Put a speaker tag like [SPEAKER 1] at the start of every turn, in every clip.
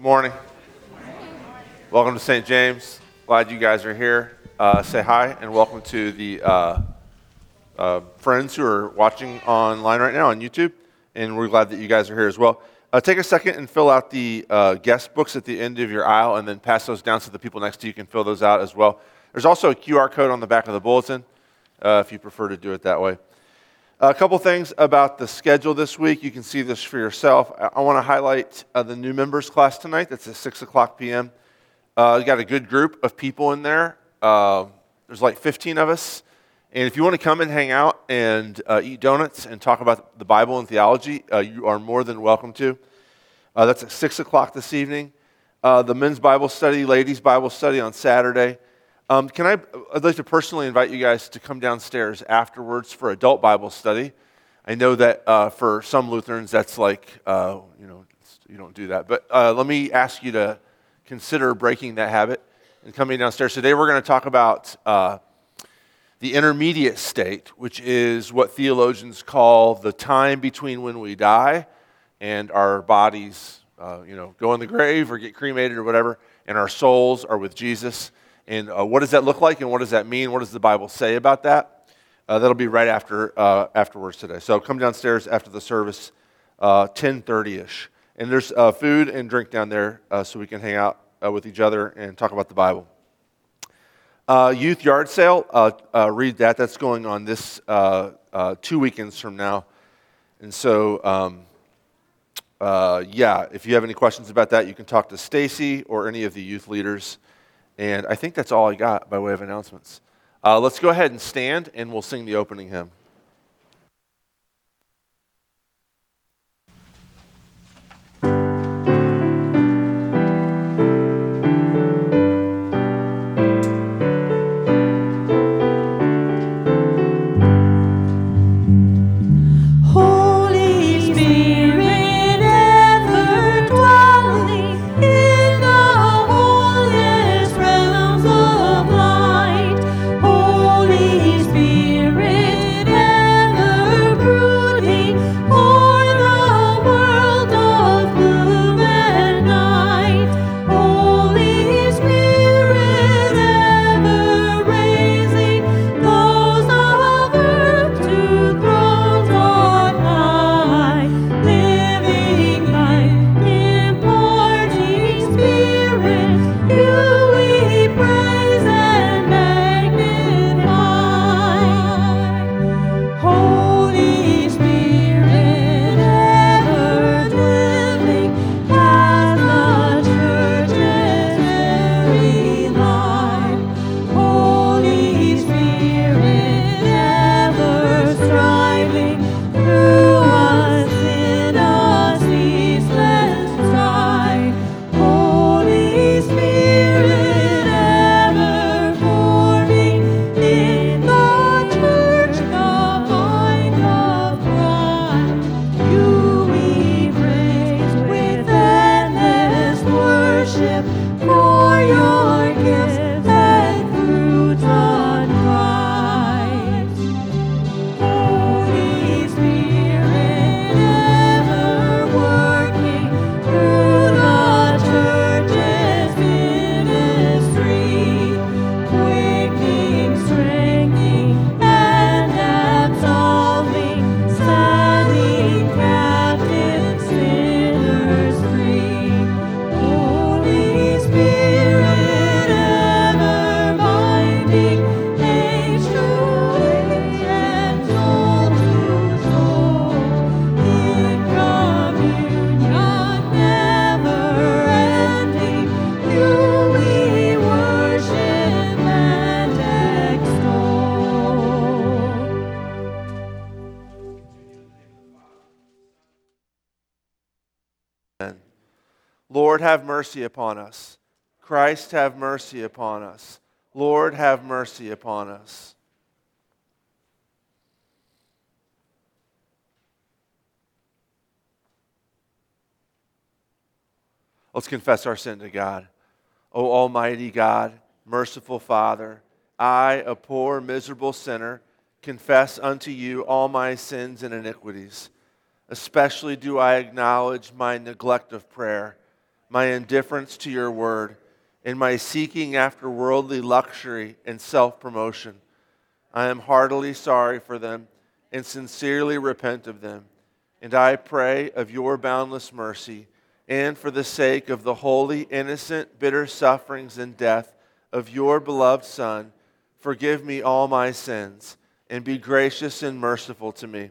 [SPEAKER 1] Morning. Welcome to St. James. Glad you guys are here. Uh, say hi and welcome to the uh, uh, friends who are watching online right now on YouTube. And we're glad that you guys are here as well. Uh, take a second and fill out the uh, guest books at the end of your aisle and then pass those down so the people next to you can fill those out as well. There's also a QR code on the back of the bulletin uh, if you prefer to do it that way. A couple things about the schedule this week. You can see this for yourself. I, want to highlight uh, the new members class tonight. That's at 6 o'clock p.m. Uh, you got a good group of people in there. Uh, there's like 15 of us. And if you want to come and hang out and uh, eat donuts and talk about the Bible and theology, uh, you are more than welcome to. Uh, that's at 6 o'clock this evening. the men's Bible study, ladies' Bible study on Saturday. Um, can I, I'd like to personally invite you guys to come downstairs afterwards for adult Bible study. I know that uh, for some Lutherans, that's like, uh, you know, you don't do that. But uh, let me ask you to consider breaking that habit and coming downstairs. Today, we're going to talk about uh, the intermediate state, which is what theologians call the time between when we die and our bodies, uh, you know, go in the grave or get cremated or whatever, and our souls are with Jesus. And uh, what does that look like and what does that mean? What does the Bible say about that? Uh, that'll be right after uh, afterwards today. So come downstairs after the service, 10:30ish, uh, and there's uh, food and drink down there uh, so we can hang out with each other and talk about the Bible. youth yard sale, read that. That's going on this two weekends from now, and so. Um, yeah, if you have any questions about that, you can talk to Stacy or any of the youth leaders. And I think that's all I got by way of announcements. Uh, let's go ahead and stand, and we'll sing the opening hymn. Mercy upon us. Christ, have mercy upon us. Lord, have mercy upon us. Let's confess our sin to God. O Almighty God, merciful Father, I, a poor, miserable sinner, confess unto you all my sins and iniquities. Especially do I acknowledge my neglect of prayer my indifference to your word, and my seeking after worldly luxury and self promotion. I am heartily sorry for them and sincerely repent of them. And I pray of your boundless mercy and for the sake of the holy, innocent, bitter sufferings and death of your beloved Son, forgive me all my sins and be gracious and merciful to me.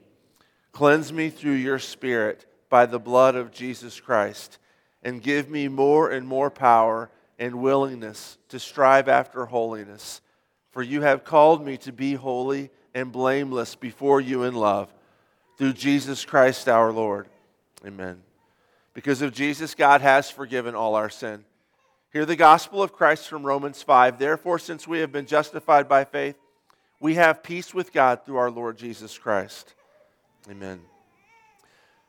[SPEAKER 1] Cleanse me through your Spirit by the blood of Jesus Christ, and give me more and more power and willingness to strive after holiness. For you have called me to be holy and blameless before you in love, through Jesus Christ our Lord. Amen. Because of Jesus, God has forgiven all our sin. Hear the gospel of Christ from Romans 5. Therefore, since we have been justified by faith, we have peace with God through our Lord Jesus Christ. Amen.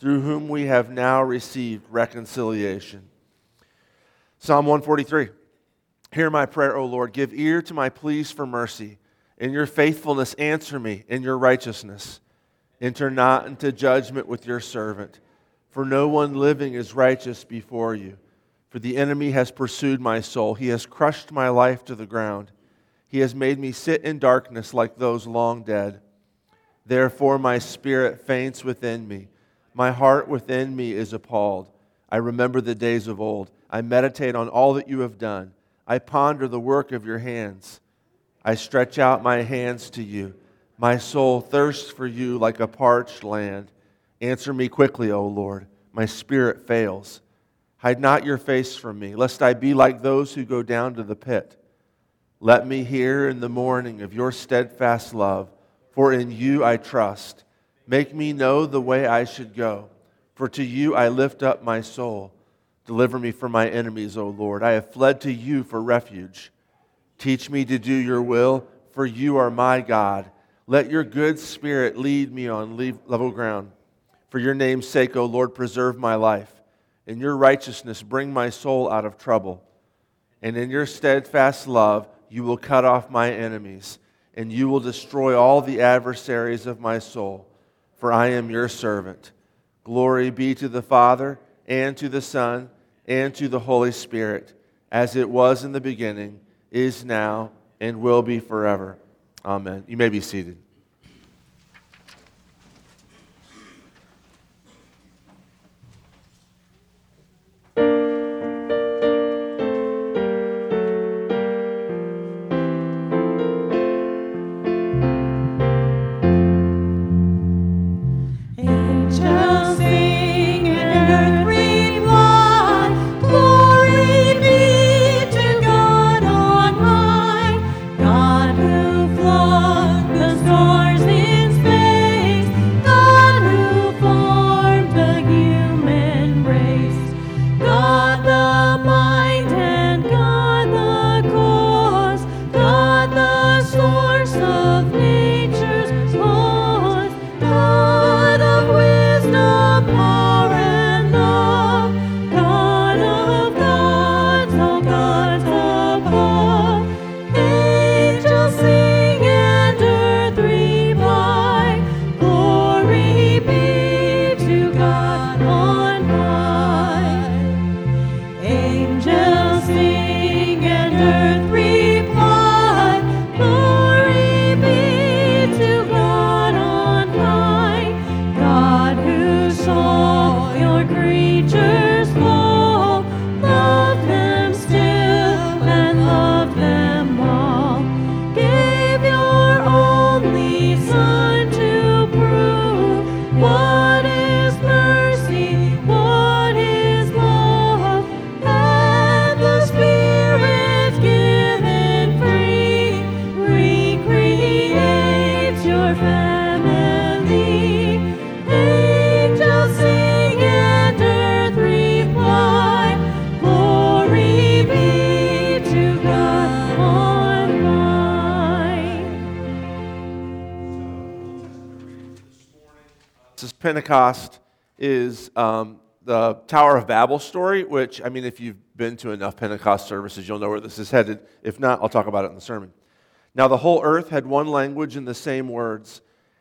[SPEAKER 1] through whom we have now received reconciliation. Psalm 143 Hear my prayer, O Lord. Give ear to my pleas for mercy. In your faithfulness, answer me in your righteousness. Enter not into judgment with your servant, for no one living is righteous before you. For the enemy has pursued my soul, he has crushed my life to the ground. He has made me sit in darkness like those long dead. Therefore, my spirit faints within me. My heart within me is appalled. I remember the days of old. I meditate on all that you have done. I ponder the work of your hands. I stretch out my hands to you. My soul thirsts for you like a parched land. Answer me quickly, O Lord. My spirit fails. Hide not your face from me, lest I be like those who go down to the pit. Let me hear in the morning of your steadfast love, for in you I trust. Make me know the way I should go, for to you I lift up my soul. Deliver me from my enemies, O Lord. I have fled to you for refuge. Teach me to do your will, for you are my God. Let your good spirit lead me on level ground. For your name's sake, O Lord, preserve my life. In your righteousness, bring my soul out of trouble. And in your steadfast love, you will cut off my enemies, and you will destroy all the adversaries of my soul, for I am your servant. Glory be to the Father, and to the Son, and to the Holy Spirit, as it was in the beginning, is now, and will be forever. Amen. You may be seated. Pentecost is um, the Tower of Babel story, which, I mean, if you've been to enough Pentecost services, you'll know where this is headed. If not, I'll talk about it in the sermon. Now, the whole earth had one language and the same words.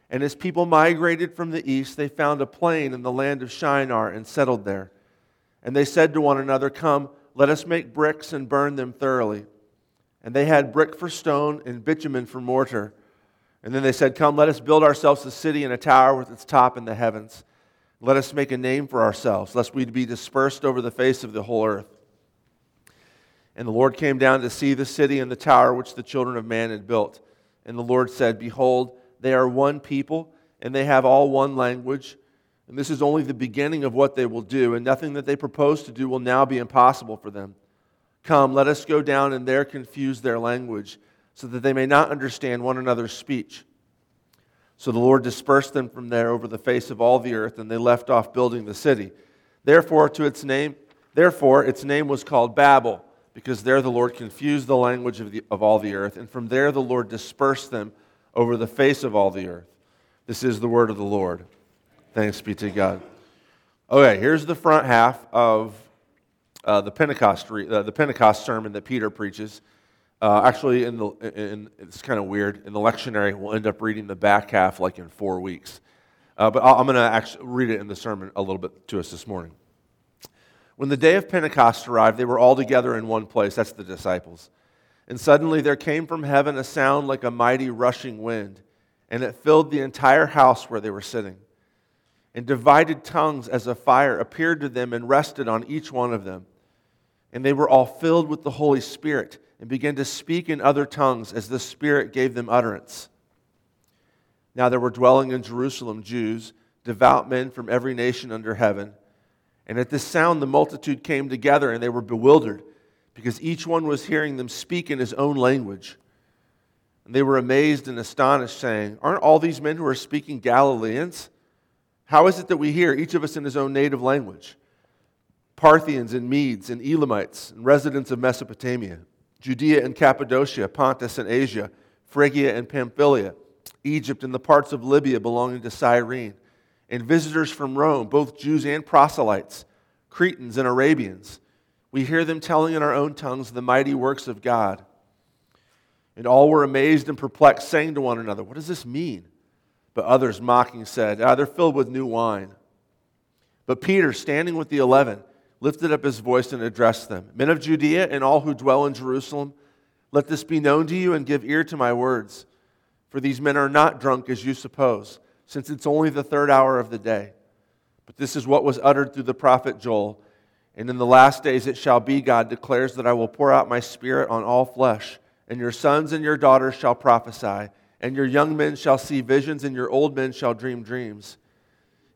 [SPEAKER 1] And as people migrated from the east, they found a plain in the land of Shinar and settled there. And they said to one another, Come, let us make bricks and burn them thoroughly. And they had brick for stone and bitumen for mortar. And then they said, Come, let us build ourselves a city and a tower with its top in the heavens. Let us make a name for ourselves, lest we be dispersed over the face of the whole earth. And the Lord came down to see the city and the tower which the children of man had built. And the Lord said, Behold, they are one people, and they have all one language. And this is only the beginning of what they will do, and nothing that they propose to do will now be impossible for them. Come, let us go down and there confuse their language, so that they may not understand one another's speech. So the Lord dispersed them from there over the face of all the earth, and they left off building the city. Therefore, to its name, therefore its name was called Babel, because there the Lord confused the language of, the, of all the earth, and from there the Lord dispersed them over the face of all the earth. This is the word of the Lord. Thanks be to God. Okay, here's the front half of uh, the Pentecost uh, the Pentecost sermon that Peter preaches. Uh, actually, in the in, it's kind of weird. In the lectionary, we'll end up reading the back half like in four weeks. Uh, but I'm going to actually read it in the sermon a little bit to us this morning. When the day of Pentecost arrived, they were all together in one place. That's the disciples. And suddenly there came from heaven a sound like a mighty rushing wind, and it filled the entire house where they were sitting. And divided tongues as a fire appeared to them and rested on each one of them. And they were all filled with the Holy Spirit and began to speak in other tongues as the Spirit gave them utterance. Now there were dwelling in Jerusalem Jews, devout men from every nation under heaven. And at this sound the multitude came together and they were bewildered because each one was hearing them speak in his own language. And they were amazed and astonished, saying, Aren't all these men who are speaking Galileans? How is it that we hear, each of us in his own native language? Parthians and Medes and Elamites and residents of Mesopotamia, Judea and Cappadocia, Pontus and Asia, Phrygia and Pamphylia, Egypt and the parts of Libya belonging to Cyrene, and visitors from Rome, both Jews and proselytes, Cretans and Arabians we hear them telling in our own tongues the mighty works of God. And all were amazed and perplexed, saying to one another, What does this mean? But others, mocking, said, Ah, they're filled with new wine. But Peter, standing with the eleven, lifted up his voice and addressed them Men of Judea and all who dwell in Jerusalem, let this be known to you and give ear to my words. For these men are not drunk as you suppose, since it's only the third hour of the day. But this is what was uttered through the prophet Joel. And in the last days it shall be, God declares, that I will pour out my spirit on all flesh, and your sons and your daughters shall prophesy, and your young men shall see visions, and your old men shall dream dreams.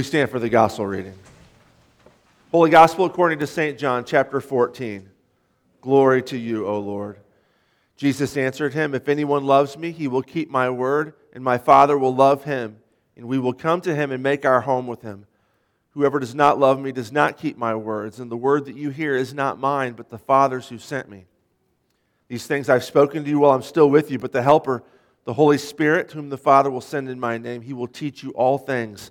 [SPEAKER 1] Please stand for the gospel reading. Holy Gospel according to St. John, chapter 14. Glory to you, O Lord. Jesus answered him, If anyone loves me, he will keep my word, and my Father will love him, and we will come to him and make our home with him. Whoever does not love me does not keep my words, and the word that you hear is not mine, but the Father's who sent me. These things I've spoken to you while I'm still with you, but the Helper, the Holy Spirit, whom the Father will send in my name, he will teach you all things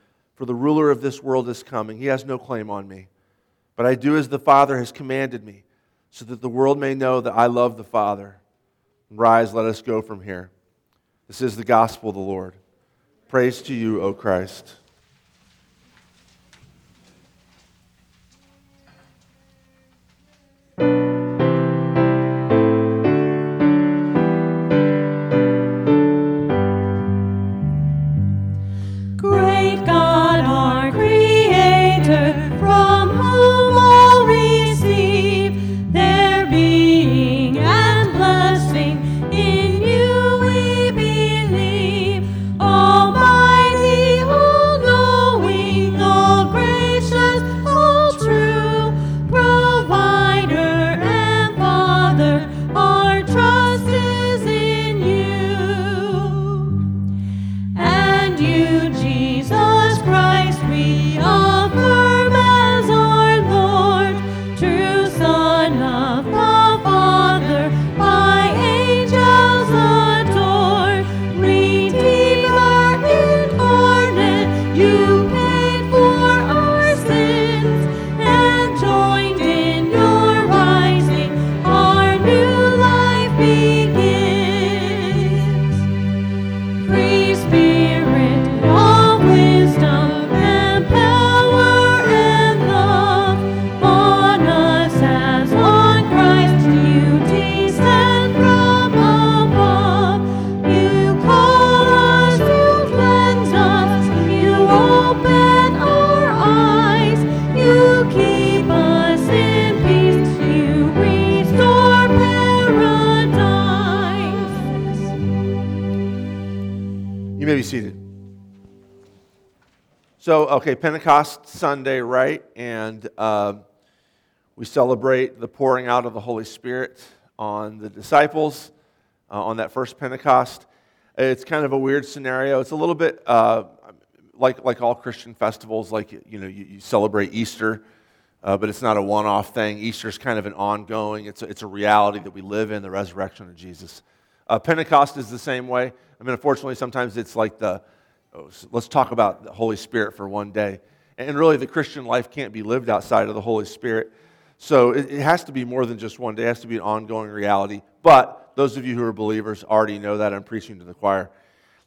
[SPEAKER 1] for the ruler of this world is coming. He has no claim on me. But I do as the Father has commanded me, so that the world may know that I love the Father. Rise, let us go from here. This is the gospel of the Lord. Praise to you, O Christ. Okay, Pentecost Sunday, right? And uh, we celebrate the pouring out of the Holy Spirit on the disciples uh, on that first Pentecost. It's kind of a weird scenario. It's a little bit uh, like, like all Christian festivals, like, you know, you, you celebrate Easter, uh, but it's not a one off thing. Easter is kind of an ongoing, it's a, it's a reality that we live in, the resurrection of Jesus. Uh, Pentecost is the same way. I mean, unfortunately, sometimes it's like the, let's talk about the Holy Spirit for one day. And really, the Christian life can't be lived outside of the Holy Spirit. So it, it has to be more than just one day, it has to be an ongoing reality. But those of you who are believers already know that. I'm preaching to the choir.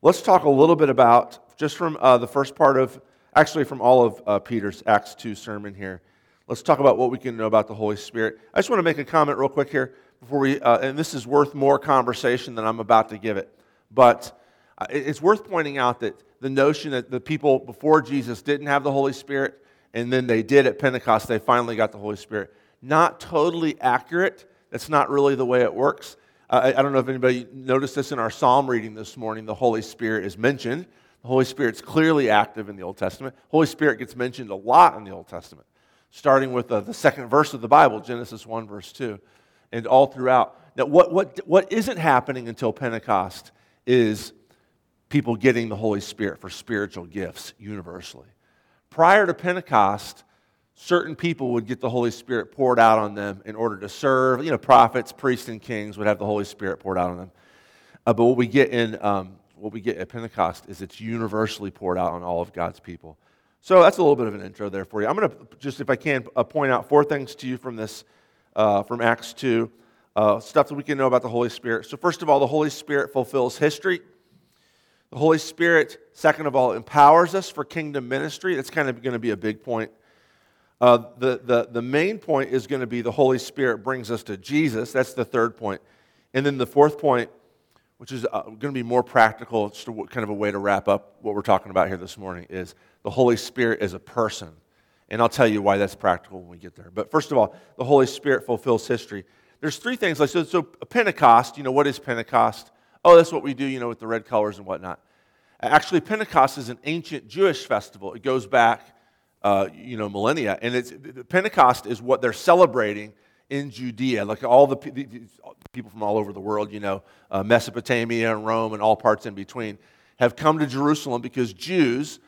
[SPEAKER 1] Let's talk a little bit about, just from uh, the first part of, actually, from all of uh, Peter's Acts 2 sermon here. Let's talk about what we can know about the Holy Spirit. I just want to make a comment real quick here before we, uh, and this is worth more conversation than I'm about to give it. But uh, it's worth pointing out that the notion that the people before Jesus didn't have the Holy Spirit, and then they did at Pentecost, they finally got the Holy Spirit. Not totally accurate. That's not really the way it works. Uh, I, I don't know if anybody noticed this in our psalm reading this morning. The Holy Spirit is mentioned. The Holy Spirit's clearly active in the Old Testament. Holy Spirit gets mentioned a lot in the Old Testament, starting with uh, the second verse of the Bible, Genesis 1, verse 2, and all throughout. Now, what, what, what isn't happening until Pentecost is people getting the Holy Spirit for spiritual gifts universally. Prior to Pentecost, certain people would get the Holy Spirit poured out on them in order to serve. You know, prophets, priests, and kings would have the Holy Spirit poured out on them. Uh, but what we get in um, what we get at Pentecost is it's universally poured out on all of God's people. So that's a little bit of an intro there for you. I'm going to just, if I can, uh, point out four things to you from this, uh, from Acts 2, uh, stuff that we can know about the Holy Spirit. So first of all, the Holy Spirit fulfills history. The Holy Spirit, second of all, empowers us for kingdom ministry. That's kind of going to be a big point. Uh, the, the, the main point is going to be the Holy Spirit brings us to Jesus. That's the third point. And then the fourth point, which is uh, going to be more practical, it's kind of a way to wrap up what we're talking about here this morning, is the Holy Spirit is a person. And I'll tell you why that's practical when we get there. But first of all, the Holy Spirit fulfills history. There's three things. Like, so, so Pentecost, you know, what is Pentecost? Oh, that's what we do, you know, with the red colors and whatnot. Actually, Pentecost is an ancient Jewish festival. It goes back, uh, you know, millennia. And it's, Pentecost is what they're celebrating in Judea. Like all the, people from all over the world, you know, uh, Mesopotamia and Rome and all parts in between, have come to Jerusalem because Jews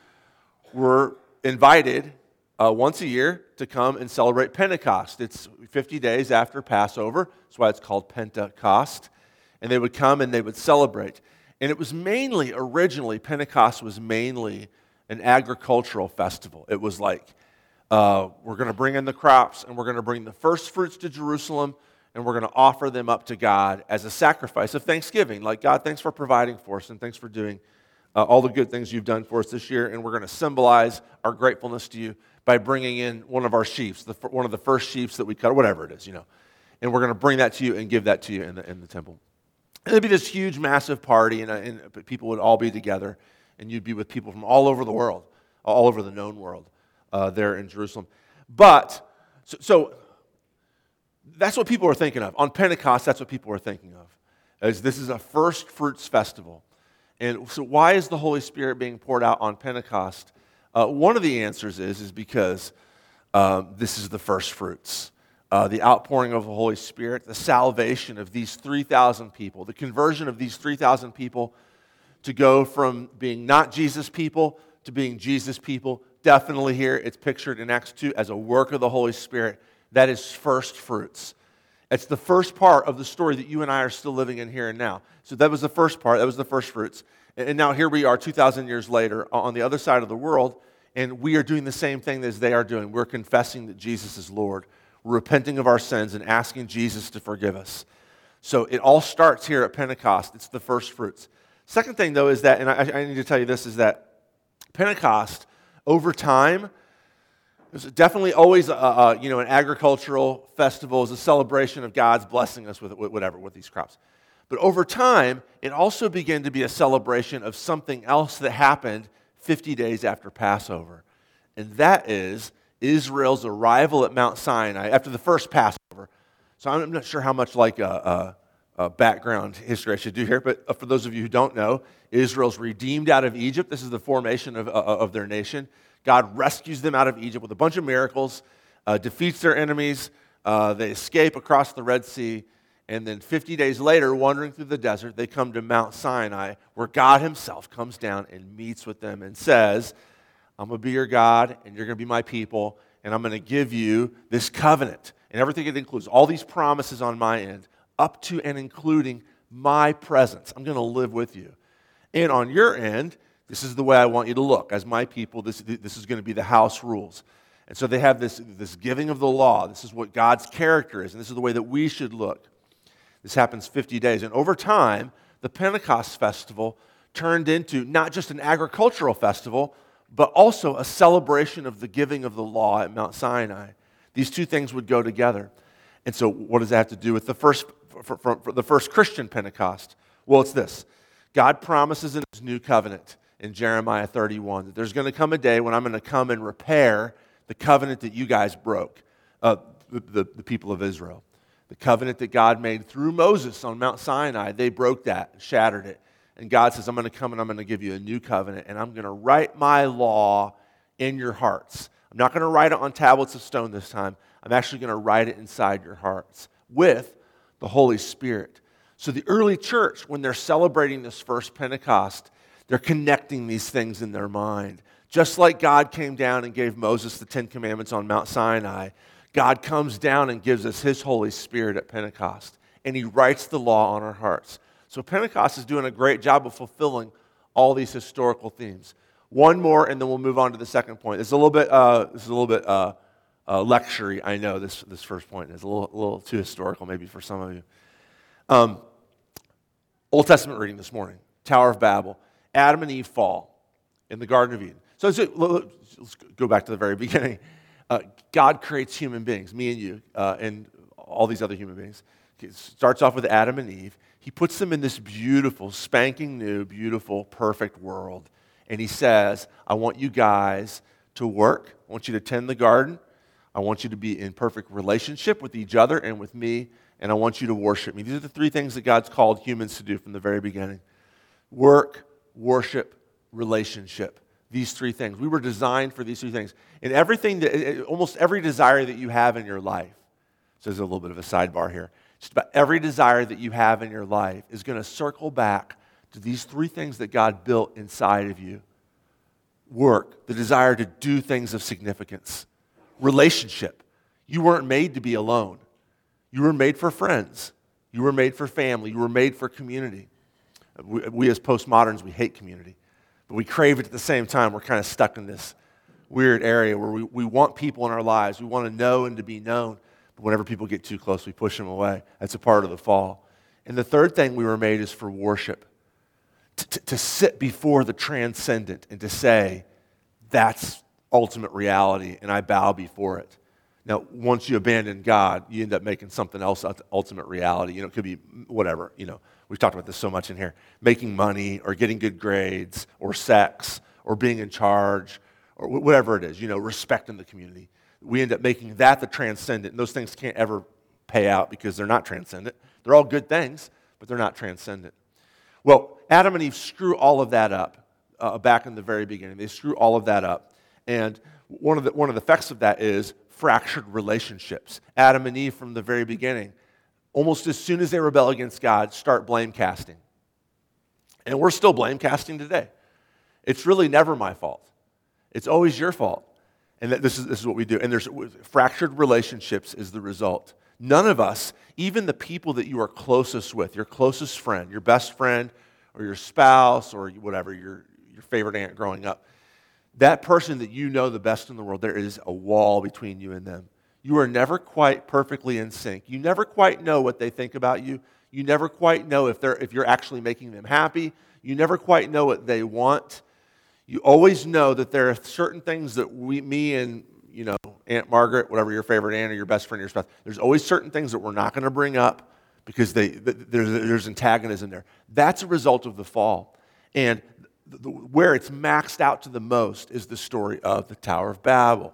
[SPEAKER 1] were invited uh, once a year to come and celebrate Pentecost. It's 50 days after Passover. That's why it's called Pentecost and they would come and they would celebrate. And it was mainly, originally, Pentecost was mainly an agricultural festival. It was like, uh, we're going to bring in the crops and we're going to bring the first fruits to Jerusalem and we're going to offer them up to God as a sacrifice of thanksgiving. Like, God, thanks for providing for us and thanks for doing uh, all the good things you've done for us this year. And we're going to symbolize our gratefulness to you by bringing in one of our sheep, the, one of the first sheep that we cut, or whatever it is, you know. And we're going to bring that to you and give that to you in the, in the temple. It'd be this huge, massive party, and, uh, and, people would all be together, and you'd be with people from all over the world, all over the known world, uh, there in Jerusalem. But, so, so, that's what people are thinking of. On Pentecost, that's what people are thinking of. As this is a first fruits festival. And so, why is the Holy Spirit being poured out on Pentecost? Uh, one of the answers is, is because um, this is the first fruits uh, the outpouring of the Holy Spirit, the salvation of these 3,000 people, the conversion of these 3,000 people to go from being not Jesus people to being Jesus people. Definitely here, it's pictured in Acts 2 as a work of the Holy Spirit. That is first fruits. It's the first part of the story that you and I are still living in here and now. So that was the first part, that was the first fruits. And now here we are 2,000 years later on the other side of the world, and we are doing the same thing as they are doing. We're confessing that Jesus is Lord repenting of our sins and asking Jesus to forgive us. So it all starts here at Pentecost. It's the first fruits. Second thing, though, is that, and I, I need to tell you this, is that Pentecost, over time, was definitely always a, a, you know, an agricultural festival, is a celebration of God's blessing us with whatever, with these crops. But over time, it also began to be a celebration of something else that happened 50 days after Passover. And that is Israel's arrival at Mount Sinai after the first Passover. So I'm not sure how much like a, uh, background history I should do here, but uh, for those of you who don't know, Israel's redeemed out of Egypt. This is the formation of, uh, of their nation. God rescues them out of Egypt with a bunch of miracles, uh, defeats their enemies. Uh, they escape across the Red Sea. And then 50 days later, wandering through the desert, they come to Mount Sinai, where God Himself comes down and meets with them and says, I'm going to be your God, and you're going to be my people, and I'm going to give you this covenant. And everything it includes, all these promises on my end, up to and including my presence. I'm going to live with you. And on your end, this is the way I want you to look. As my people, this, this is going to be the house rules. And so they have this, this giving of the law. This is what God's character is, and this is the way that we should look. This happens 50 days. And over time, the Pentecost festival turned into not just an agricultural festival, but also a celebration of the giving of the law at Mount Sinai. These two things would go together. And so, what does that have to do with the first, for, for, for the first Christian Pentecost? Well, it's this God promises in his new covenant in Jeremiah 31 that there's going to come a day when I'm going to come and repair the covenant that you guys broke, uh, the, the, the people of Israel. The covenant that God made through Moses on Mount Sinai, they broke that, shattered it. And God says, I'm going to come and I'm going to give you a new covenant, and I'm going to write my law in your hearts. I'm not going to write it on tablets of stone this time. I'm actually going to write it inside your hearts with the Holy Spirit. So, the early church, when they're celebrating this first Pentecost, they're connecting these things in their mind. Just like God came down and gave Moses the Ten Commandments on Mount Sinai, God comes down and gives us His Holy Spirit at Pentecost, and He writes the law on our hearts. So Pentecost is doing a great job of fulfilling all these historical themes. One more, and then we'll move on to the second point. It's a little bit, uh, this is a little bit uh, uh, lectury, I know, this, this first point is a little, a little too historical maybe for some of you. Um, Old Testament reading this morning, Tower of Babel. Adam and Eve fall in the Garden of Eden. So let's go back to the very beginning. Uh, God creates human beings, me and you, uh, and all these other human beings. It starts off with Adam and Eve. He puts them in this beautiful, spanking new, beautiful, perfect world. And he says, I want you guys to work. I want you to tend the garden. I want you to be in perfect relationship with each other and with me. And I want you to worship me. These are the three things that God's called humans to do from the very beginning work, worship, relationship. These three things. We were designed for these three things. And everything that, eh, eh, almost every desire that you have in your life, so there's a little bit of a sidebar here. Just about every desire that you have in your life is going to circle back to these three things that God built inside of you work, the desire to do things of significance, relationship. You weren't made to be alone, you were made for friends, you were made for family, you were made for community. We, we as postmoderns, we hate community, but we crave it at the same time. We're kind of stuck in this weird area where we, we want people in our lives. We want to know and to be known. Whenever people get too close, we push them away. That's a part of the fall. And the third thing we were made is for worship to, to, to sit before the transcendent and to say, that's ultimate reality, and I bow before it. Now, once you abandon God, you end up making something else ultimate reality. You know, it could be whatever, you know. We've talked about this so much in here making money or getting good grades or sex or being in charge or whatever it is, you know, respect in the community. We end up making that the transcendent. And those things can't ever pay out because they're not transcendent. They're all good things, but they're not transcendent. Well, Adam and Eve screw all of that up uh, back in the very beginning. They screw all of that up. And one of, the, one of the effects of that is fractured relationships. Adam and Eve, from the very beginning, almost as soon as they rebel against God, start blame casting. And we're still blame casting today. It's really never my fault, it's always your fault. And this is, this is what we do. And there's fractured relationships is the result. None of us, even the people that you are closest with, your closest friend, your best friend, or your spouse, or whatever, your, your favorite aunt growing up, that person that you know the best in the world, there is a wall between you and them. You are never quite perfectly in sync. You never quite know what they think about you. You never quite know if, they're, if you're actually making them happy. You never quite know what they want. You always know that there are certain things that we, me and you know, Aunt Margaret, whatever your favorite aunt or your best friend or your spouse, there's always certain things that we're not going to bring up because they, there's, there's antagonism there. That's a result of the fall. And the, where it's maxed out to the most is the story of the Tower of Babel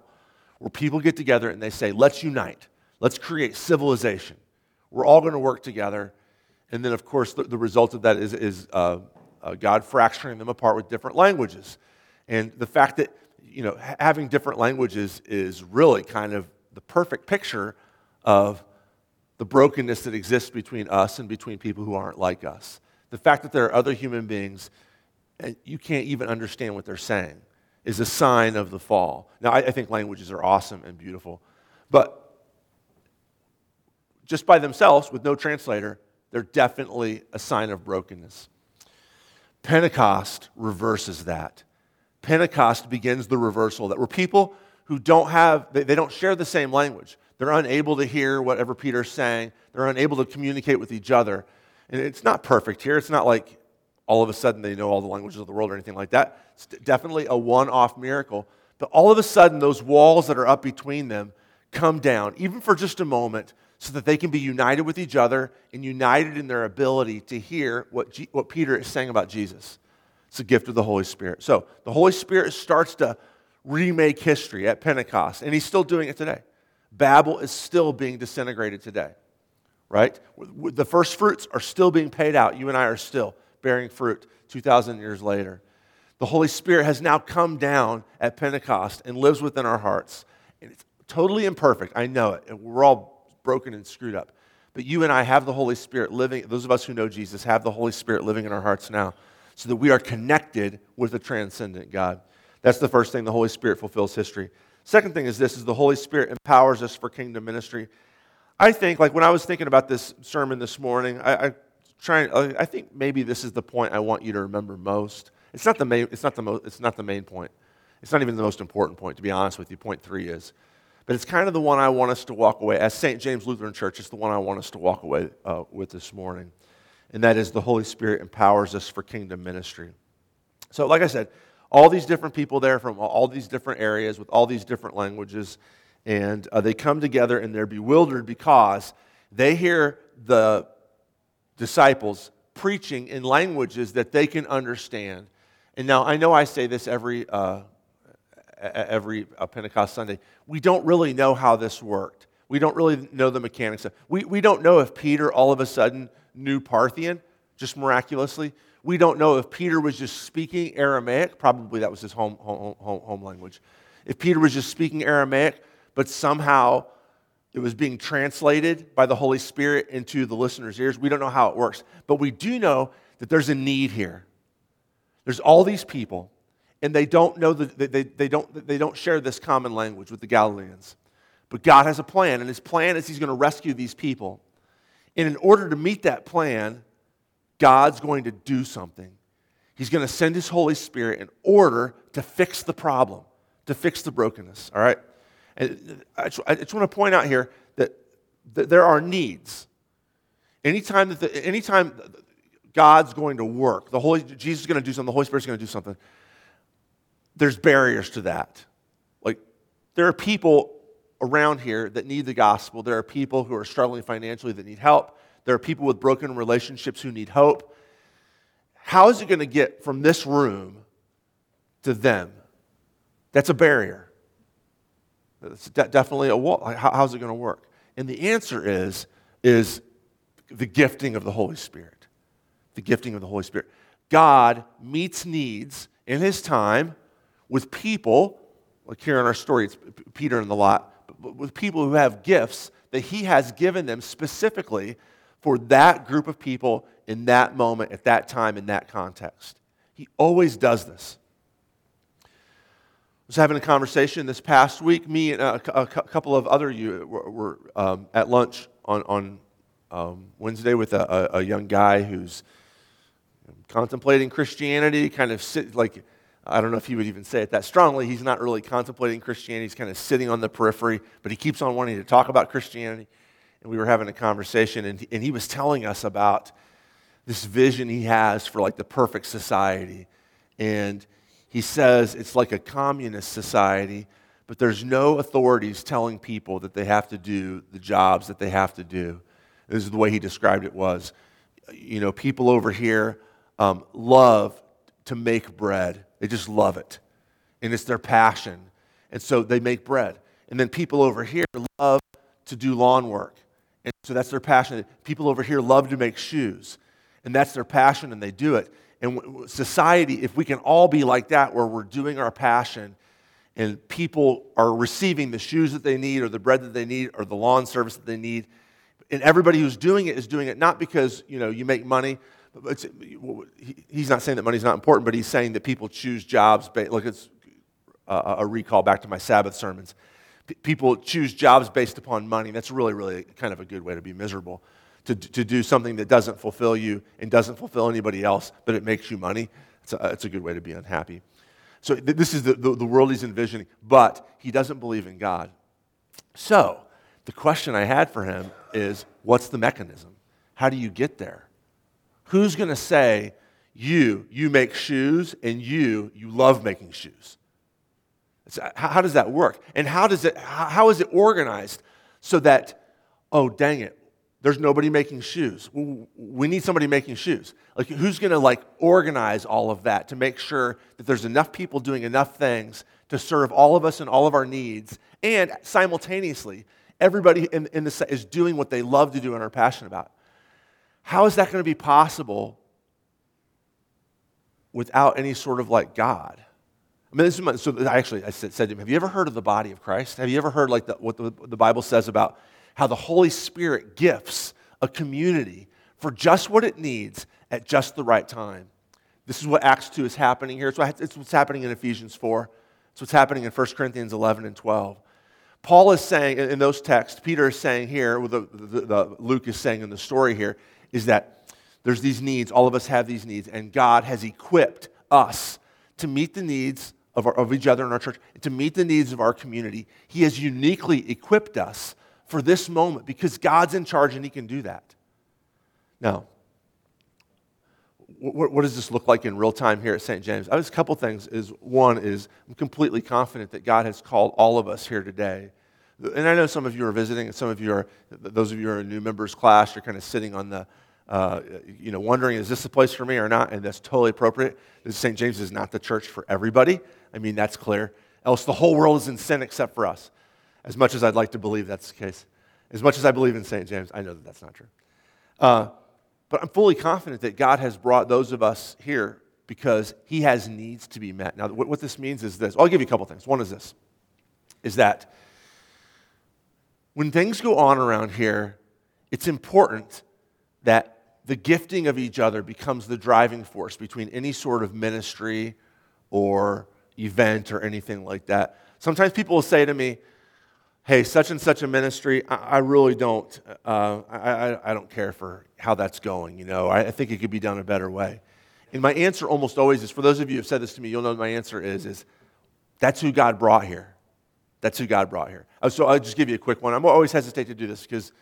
[SPEAKER 1] where people get together and they say, let's unite, let's create civilization. We're all going to work together. And then, of course, the, the result of that is, is uh, uh, God fracturing them apart with different languages. And the fact that, you know, having different languages is really kind of the perfect picture of the brokenness that exists between us and between people who aren't like us. The fact that there are other human beings and you can't even understand what they're saying is a sign of the fall. Now, I, I think languages are awesome and beautiful, but just by themselves, with no translator, they're definitely a sign of brokenness. Pentecost reverses that. Pentecost begins the reversal that we're people who don't have, they, they don't share the same language. They're unable to hear whatever Peter's saying, they're unable to communicate with each other. And it's not perfect here. It's not like all of a sudden they know all the languages of the world or anything like that. It's definitely a one off miracle. But all of a sudden, those walls that are up between them come down, even for just a moment, so that they can be united with each other and united in their ability to hear what, G- what Peter is saying about Jesus. It's a gift of the Holy Spirit. So the Holy Spirit starts to remake history at Pentecost, and he's still doing it today. Babel is still being disintegrated today, right? The first fruits are still being paid out. You and I are still bearing fruit 2,000 years later. The Holy Spirit has now come down at Pentecost and lives within our hearts. And it's totally imperfect. I know it. We're all broken and screwed up. But you and I have the Holy Spirit living, those of us who know Jesus have the Holy Spirit living in our hearts now, so that we are connected with the transcendent God. That's the first thing the Holy Spirit fulfills history. Second thing is this is the Holy Spirit empowers us for kingdom ministry. I think, like when I was thinking about this sermon this morning, I, I trying, I think maybe this is the point I want you to remember most. It's not the main, it's not the, mo- it's not the main point. It's not even the most important point, to be honest with you. Point three is. But it's kind of the one I want us to walk away. As St. James Lutheran Church, it's the one I want us to walk away uh, with this morning. And that is the Holy Spirit empowers us for kingdom ministry. So, like I said, all these different people there from all these different areas with all these different languages, and uh, they come together and they're bewildered because they hear the disciples preaching in languages that they can understand. And now I know I say this every, uh, every uh, Pentecost Sunday. We don't really know how this worked. We don't really know the mechanics. Of, we, we don't know if Peter all of a sudden knew Parthian, just miraculously. We don't know if Peter was just speaking Aramaic. Probably that was his home, home, home, home language. If Peter was just speaking Aramaic, but somehow it was being translated by the Holy Spirit into the listener's ears. We don't know how it works, but we do know that there's a need here. There's all these people, and they don't know that they, they, don't, they don't share this common language with the Galileans. But God has a plan, and his plan is he's going to rescue these people. And in order to meet that plan, God's going to do something. He's going to send his Holy Spirit in order to fix the problem, to fix the brokenness, all right? And I just, I just want to point out here that, that there are needs. Anytime, that the, anytime God's going to work, the Holy, Jesus is going to do something, the Holy Spirit's going to do something, there's barriers to that. Like, there are people around here that need the gospel. There are people who are struggling financially that need help. There are people with broken relationships who need hope. How is it going to get from this room to them? That's a barrier. It's de- definitely a wall. How, how's it going to work? And the answer is, is the gifting of the Holy Spirit. The gifting of the Holy Spirit. God meets needs in his time with people, like here in our story, it's Peter and the lot, but with people who have gifts that he has given them specifically for that group of people in that moment, at that time, in that context. He always does this was having a conversation this past week. Me and a, a couple of other you were, were um, at lunch on, on um, Wednesday with a, a, young guy who's contemplating Christianity, kind of sit, like, I don't know if he would even say it that strongly. He's not really contemplating Christianity. He's kind of sitting on the periphery, but he keeps on wanting to talk about Christianity. And we were having a conversation, and, and he was telling us about this vision he has for like the perfect society. And he says it's like a communist society, but there's no authorities telling people that they have to do the jobs that they have to do. This is the way he described it was. You know, people over here um, love to make bread. They just love it. And it's their passion. And so they make bread. And then people over here love to do lawn work. And so that's their passion. People over here love to make shoes, and that's their passion, and they do it. And society, if we can all be like that, where we're doing our passion, and people are receiving the shoes that they need, or the bread that they need, or the lawn service that they need, and everybody who's doing it is doing it not because you know you make money. He's not saying that money's not important, but he's saying that people choose jobs. Look, it's uh, a recall back to my Sabbath sermons people choose jobs based upon money. That's really, really kind of a good way to be miserable. To, to do something that doesn't fulfill you and doesn't fulfill anybody else, but it makes you money. It's a, it's a good way to be unhappy. So th- this is the, the, the world he's envisioning, but he doesn't believe in God. So the question I had for him is what's the mechanism? How do you get there? Who's going to say, you, you make shoes, and you, you love making shoes? Uh, how does that work? And how, does it, how is it organized so that, oh, dang it, there's nobody making shoes. We need somebody making shoes. Like, who's going to like organize all of that to make sure that there's enough people doing enough things to serve all of us and all of our needs, and simultaneously, everybody in, in the is doing what they love to do and are passionate about. How is that going to be possible without any sort of like God? I mean, this is my, so I actually I said, said to him, Have you ever heard of the body of Christ? Have you ever heard like the, what the, the Bible says about how the Holy Spirit gifts a community for just what it needs at just the right time? This is what Acts 2 is happening here. It's, it's what's happening in Ephesians 4. It's what's happening in 1 Corinthians 11 and 12. Paul is saying in those texts, Peter is saying here, the, the, the, Luke is saying in the story here, is that there's these needs, all of us have these needs, and God has equipped us to meet the needs of, our, of each other in our church, to meet the needs of our community. He has uniquely equipped us for this moment because God's in charge and He can do that. Now, what, does this look like in real time here at St. James? I was a couple things. Is one is I'm completely confident that God has called all of us here today. And I know some of you are visiting, and some of you are those of you are in new members class. You're kind of sitting on the uh, you know, wondering, is this the place for me or not? And that's totally appropriate. St. James is not the church for everybody. I mean, that's clear. Else the whole world is in sin except for us. As much as I'd like to believe that's the case. As much as I believe in St. James, I know that that's not true. Uh, but I'm fully confident that God has brought those of us here because he has needs to be met. Now, what, what this means is this. I'll give you a couple things. One is this, is that when things go on around here, it's important that the gifting of each other becomes the driving force between any sort of ministry or event or anything like that. Sometimes people will say to me, hey, such and such a ministry, I, I really don't, uh, I, I, don't care for how that's going. You know, I, I think it could be done a better way. And my answer almost always is, for those of you who have said this to me, you'll know my answer is, is that's who God brought here. That's who God brought here. Uh, so I'll just give you a quick one. I'm always hesitate to do this because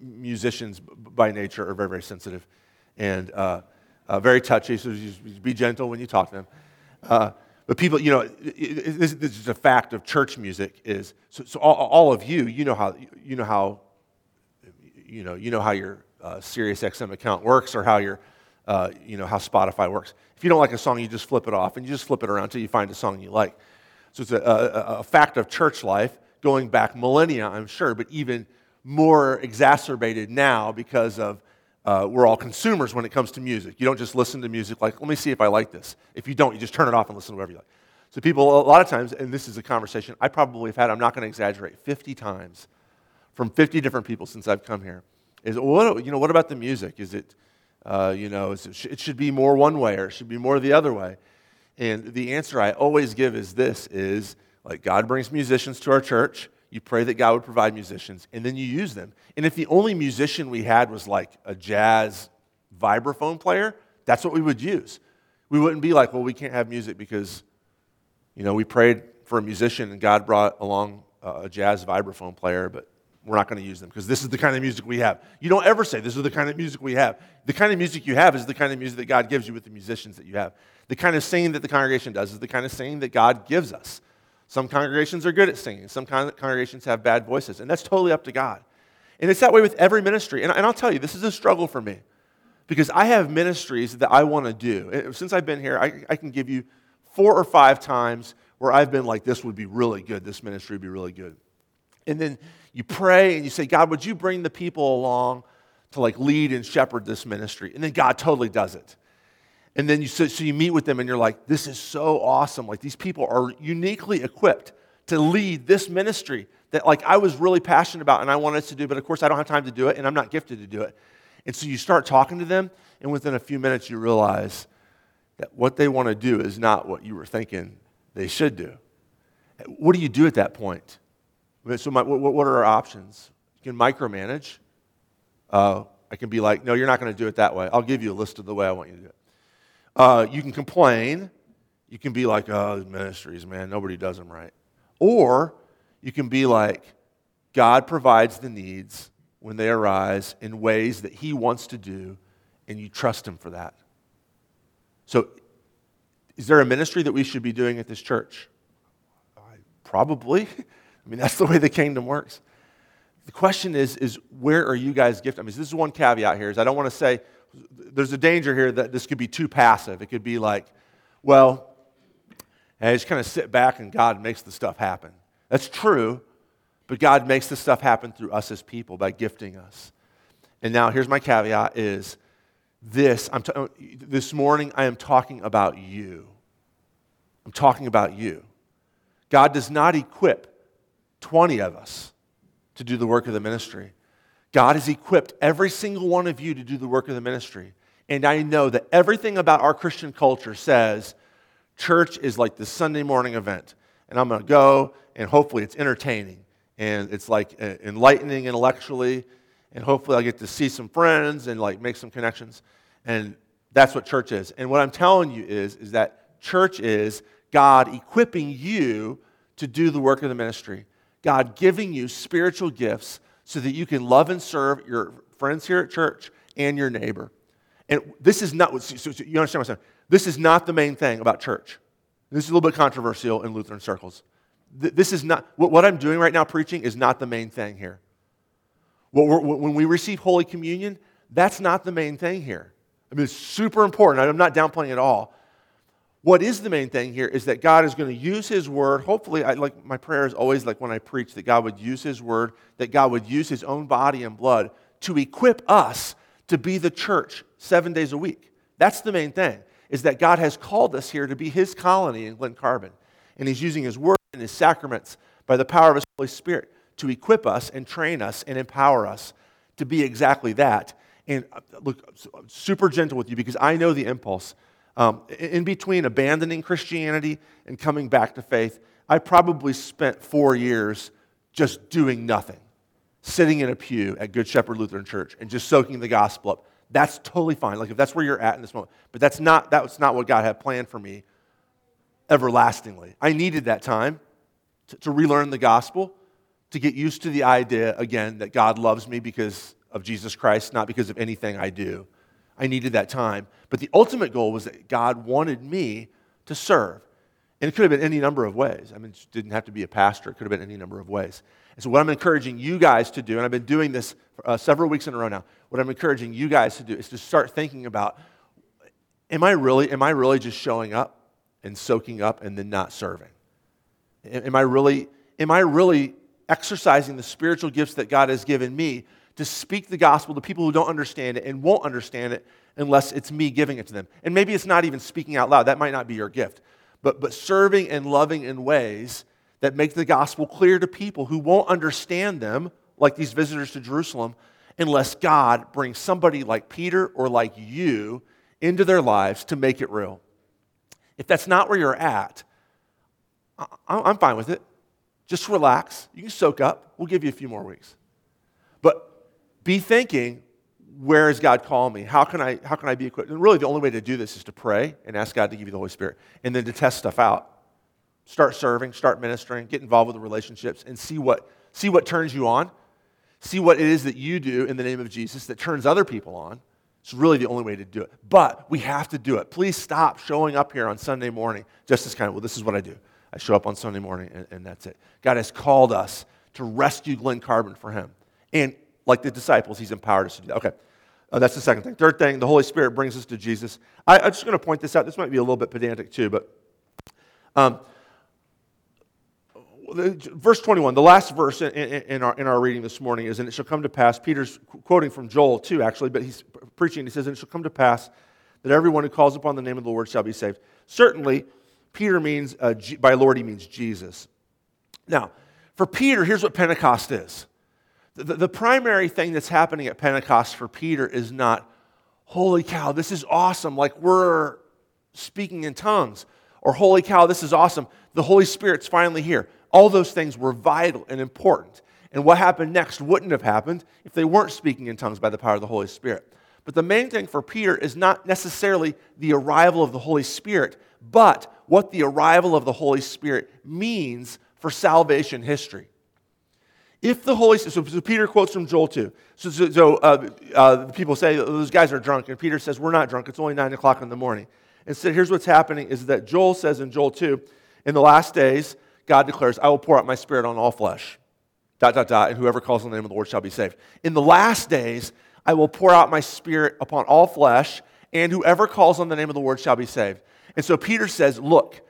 [SPEAKER 1] musicians by nature are very, very sensitive and uh, uh, very touchy, so be gentle when you talk to them. Uh, but people, you know, this, this, is a fact of church music is, so, so all, all, of you, you know how, you know how, you know, you know how your uh, Sirius XM account works or how your, uh, you know, how Spotify works. If you don't like a song, you just flip it off and you just flip it around until you find a song you like. So it's a, a, a fact of church life going back millennia, I'm sure, but even more exacerbated now because of uh, we're all consumers when it comes to music. You don't just listen to music like, let me see if I like this. If you don't, you just turn it off and listen to whatever you like. So people, a lot of times, and this is a conversation I probably have had, I'm not going to exaggerate, 50 times from 50 different people since I've come here, is, what, you know, what about the music? Is it, uh, you know, it, it should be more one way or it should be more the other way? And the answer I always give is this, is like God brings musicians to our church you pray that God would provide musicians, and then you use them. And if the only musician we had was like a jazz vibraphone player, that's what we would use. We wouldn't be like, well, we can't have music because, you know, we prayed for a musician and God brought along a jazz vibraphone player, but we're not going to use them because this is the kind of music we have. You don't ever say, this is the kind of music we have. The kind of music you have is the kind of music that God gives you with the musicians that you have. The kind of singing that the congregation does is the kind of singing that God gives us. Some congregations are good at singing, some congregations have bad voices, and that's totally up to God. And it's that way with every ministry. And, I'll tell you, this is a struggle for me because I have ministries that I want to do. Eh, since I've been here, I, I can give you four or five times where I've been like, this would be really good, this ministry would be really good. And then you pray and you say, God, would you bring the people along to like lead and shepherd this ministry? And then God totally does it. And then you so, so you meet with them and you're like, this is so awesome. Like these people are uniquely equipped to lead this ministry that like I was really passionate about and I wanted to do, but of course I don't have time to do it and I'm not gifted to do it. And so you start talking to them, and within a few minutes you realize that what they want to do is not what you were thinking they should do. What do you do at that point? So, my, what, what, are our options? You can micromanage. Uh, I can be like, no, you're not going to do it that way. I'll give you a list of the way I want you to do it. Uh, you can complain. You can be like, oh, ministries, man, nobody does them right. Or you can be like, God provides the needs when they arise in ways that He wants to do, and you trust Him for that. So, is there a ministry that we should be doing at this church? Probably. I mean, that's the way the kingdom works. The question is, is where are you guys gifted? I mean, this is one caveat here, is I don't want to say, there's a danger here that this could be too passive. It could be like, well, I just kind of sit back and God makes the stuff happen. That's true, but God makes the stuff happen through us as people by gifting us. And now here's my caveat is this, I'm t- this morning I am talking about you. I'm talking about you. God does not equip 20 of us to do the work of the ministry. God has equipped every single one of you to do the work of the ministry. And I know that everything about our Christian culture says church is like the Sunday morning event. And I'm going to go, and hopefully it's entertaining, and it's like uh, enlightening intellectually, and hopefully I get to see some friends and like make some connections. And that's what church is. And what I'm telling you is, is that church is God equipping you to do the work of the ministry. God giving you spiritual gifts so that you can love and serve your friends here at church and your neighbor. And this is not, so you understand what I'm saying? This is not the main thing about church. This is a little bit controversial in Lutheran circles. This is not, what I'm doing right now preaching is not the main thing here. When we receive Holy Communion, that's not the main thing here. I mean, it's super important. I'm not downplaying at all. What is the main thing here is that God is going to use His Word. Hopefully, I, like my prayer is always like when I preach that God would use His Word, that God would use His own body and blood to equip us to be the church seven days a week. That's the main thing, is that God has called us here to be His colony in Glen Carbon. And He's using His Word and His sacraments by the power of His Holy Spirit to equip us and train us and empower us to be exactly that. And uh, look, super gentle with you because I know the impulse um, in between abandoning Christianity and coming back to faith, I probably spent four years just doing nothing, sitting in a pew at Good Shepherd Lutheran Church and just soaking the gospel up. That's totally fine. Like if that's where you're at in this moment, but that's not that's not what God had planned for me everlastingly. I needed that time to, to relearn the gospel, to get used to the idea again that God loves me because of Jesus Christ, not because of anything I do. I needed that time. But the ultimate goal was that God wanted me to serve. And it could have been any number of ways. I mean, it didn't have to be a pastor, it could have been any number of ways. And so, what I'm encouraging you guys to do, and I've been doing this uh, several weeks in a row now, what I'm encouraging you guys to do is to start thinking about am I really, am I really just showing up and soaking up and then not serving? Am I really, am I really exercising the spiritual gifts that God has given me to speak the gospel to people who don't understand it and won't understand it unless it's me giving it to them. And maybe it's not even speaking out loud. That might not be your gift. But, but serving and loving in ways that make the gospel clear to people who won't understand them, like these visitors to Jerusalem, unless God brings somebody like Peter or like you into their lives to make it real. If that's not where you're at, I'm fine with it. Just relax. You can soak up. We'll give you a few more weeks. Be thinking, where is God calling me? How can I, how can I be equipped? And really, the only way to do this is to pray and ask God to give you the Holy Spirit, and then to test stuff out. Start serving, start ministering, get involved with the relationships, and see what, see what turns you on. See what it is that you do in the name of Jesus that turns other people on. It's really the only way to do it. But we have to do it. Please stop showing up here on Sunday morning just as kind of, well, this is what I do. I show up on Sunday morning, and, and that's it. God has called us to rescue Glen Carbon for Him. And like the disciples, he's empowered us to do that. Okay, uh, that's the second thing. Third thing, the Holy Spirit brings us to Jesus. I, am just going to point this out. This might be a little bit pedantic too, but um, verse 21, the last verse in, in, in, our, in our reading this morning is, And it shall come to pass, Peter's quoting from Joel too, actually, but he's preaching, he says, And it shall come to pass that everyone who calls upon the name of the Lord shall be saved. Certainly, Peter means, uh, G, by Lord, he means Jesus. Now, for Peter, here's what Pentecost is the, the primary thing that's happening at Pentecost for Peter is not, holy cow, this is awesome, like we're speaking in tongues, or holy cow, this is awesome, the Holy Spirit's finally here. All those things were vital and important. And what happened next wouldn't have happened if they weren't speaking in tongues by the power of the Holy Spirit. But the main thing for Peter is not necessarily the arrival of the Holy Spirit, but what the arrival of the Holy Spirit means for salvation history. If the Holy so, so Peter quotes from Joel 2. So, so, so uh, uh, people say those guys are drunk, and Peter says, We're not drunk. It's only 9 o'clock in the morning. Instead, here's what's happening is that Joel says in Joel 2, in the last days, God declares, I will pour out my spirit on all flesh. Dot, dot, dot, and whoever calls on the name of the Lord shall be saved. In the last days, I will pour out my spirit upon all flesh, and whoever calls on the name of the Lord shall be saved. And so Peter says, Look,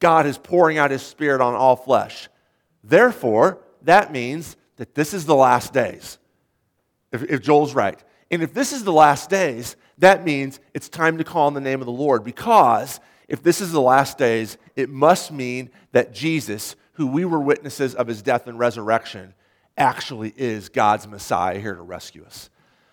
[SPEAKER 1] God is pouring out his spirit on all flesh. Therefore, that means that this is the last days, if, if Joel's right. And if this is the last days, that means it's time to call on the name of the Lord because if this is the last days, it must mean that Jesus, who we were witnesses of his death and resurrection, actually is God's Messiah here to rescue us.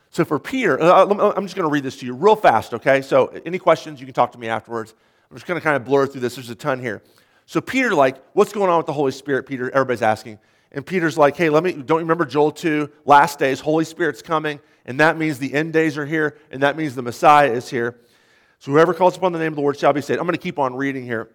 [SPEAKER 1] So for Peter, uh, I'm just going to read this to you real fast, okay? So any questions, you can talk to me afterwards. I'm just going to kind of blur through this. There's a ton here. So Peter, like, what's going on with the Holy Spirit, Peter? Everybody's asking. And Peter's like, hey, let me, don't you remember Joel 2? Last days, Holy Spirit's coming, and that means the end days are here, and that means the Messiah is here. So whoever calls upon the name of the Lord shall be saved. I'm going to keep on reading here.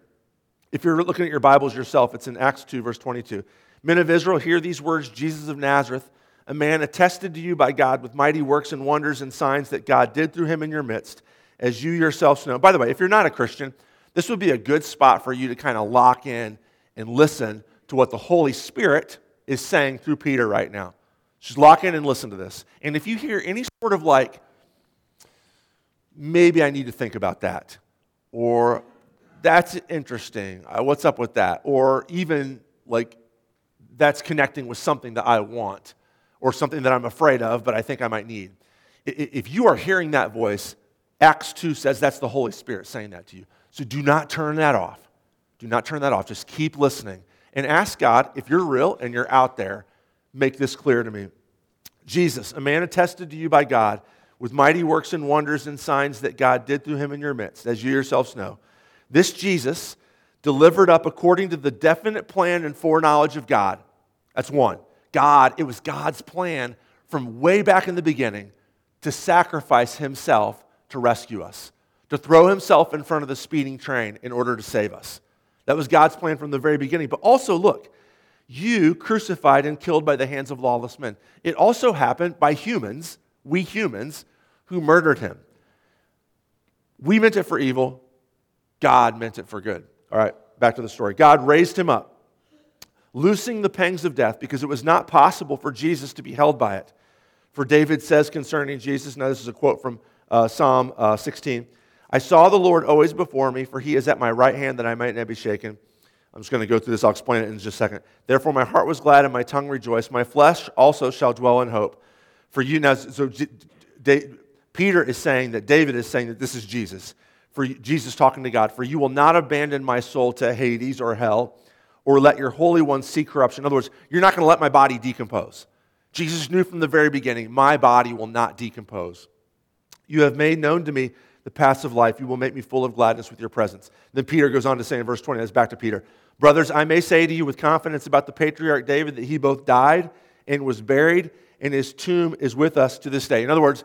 [SPEAKER 1] If you're looking at your Bibles yourself, it's in Acts 2, verse 22. Men of Israel, hear these words Jesus of Nazareth, a man attested to you by God with mighty works and wonders and signs that God did through him in your midst, as you yourselves know. By the way, if you're not a Christian, this would be a good spot for you to kind of lock in and listen to what the Holy Spirit is saying through Peter right now. Just lock in and listen to this. And if you hear any sort of like, maybe I need to think about that, or that's interesting, uh, what's up with that, or even like, that's connecting with something that I want, or something that I'm afraid of, but I think I might need. If you are hearing that voice, Acts 2 says that's the Holy Spirit saying that to you. So do not turn that off. Do not turn that off. Just keep listening and ask God, if you're real and you're out there, make this clear to me. Jesus, a man attested to you by God with mighty works and wonders and signs that God did through him in your midst, as you yourselves know. This Jesus, delivered up according to the definite plan and foreknowledge of God. That's one. God, it was God's plan from way back in the beginning to sacrifice himself to rescue us to throw himself in front of the speeding train in order to save us. That was God's plan from the very beginning. But also, look, you crucified and killed by the hands of lawless men. It also happened by humans, we humans, who murdered him. We meant it for evil, God meant it for good. All right, back to the story. God raised him up, loosing the pangs of death because it was not possible for Jesus to be held by it. For David says concerning Jesus, now this is a quote from uh, Psalm uh, 16 I saw the Lord always before me, for he is at my right hand that I might not be shaken. I'm just going to go through this. I'll explain it in just a second. Therefore, my heart was glad and my tongue rejoiced. My flesh also shall dwell in hope. For you now, so Peter is saying that David is saying that this is Jesus. For Jesus talking to God, for you will not abandon my soul to Hades or hell, or let your Holy One see corruption. In other words, you're not going to let my body decompose. Jesus knew from the very beginning, my body will not decompose. You have made known to me the paths of life. You will make me full of gladness with your presence. Then Peter goes on to say in verse 20, that's back to Peter. Brothers, I may say to you with confidence about the patriarch David that he both died and was buried, and his tomb is with us to this day. In other words,